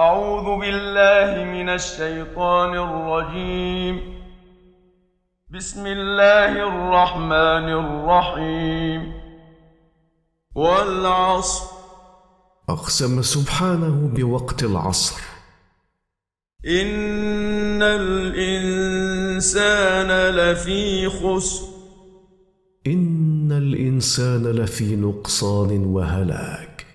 أعوذ بالله من الشيطان الرجيم. بسم الله الرحمن الرحيم. والعصر. أقسم سبحانه بوقت العصر. إن الإنسان لفي خسر. إن الإنسان لفي نقصان وهلاك.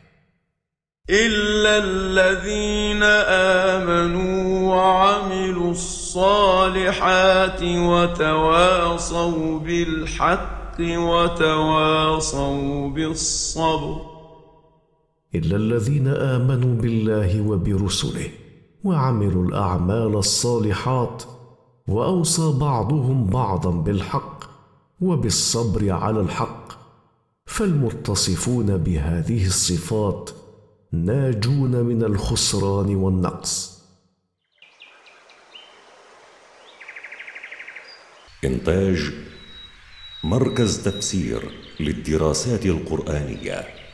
إلا الذين آمنوا وعملوا الصالحات وتواصوا بالحق وتواصوا بالصبر. إلا الذين آمنوا بالله وبرسله وعملوا الأعمال الصالحات وأوصى بعضهم بعضا بالحق وبالصبر على الحق فالمتصفون بهذه الصفات ناجون من الخسران والنقص. إنتاج مركز تفسير للدراسات القرآنية.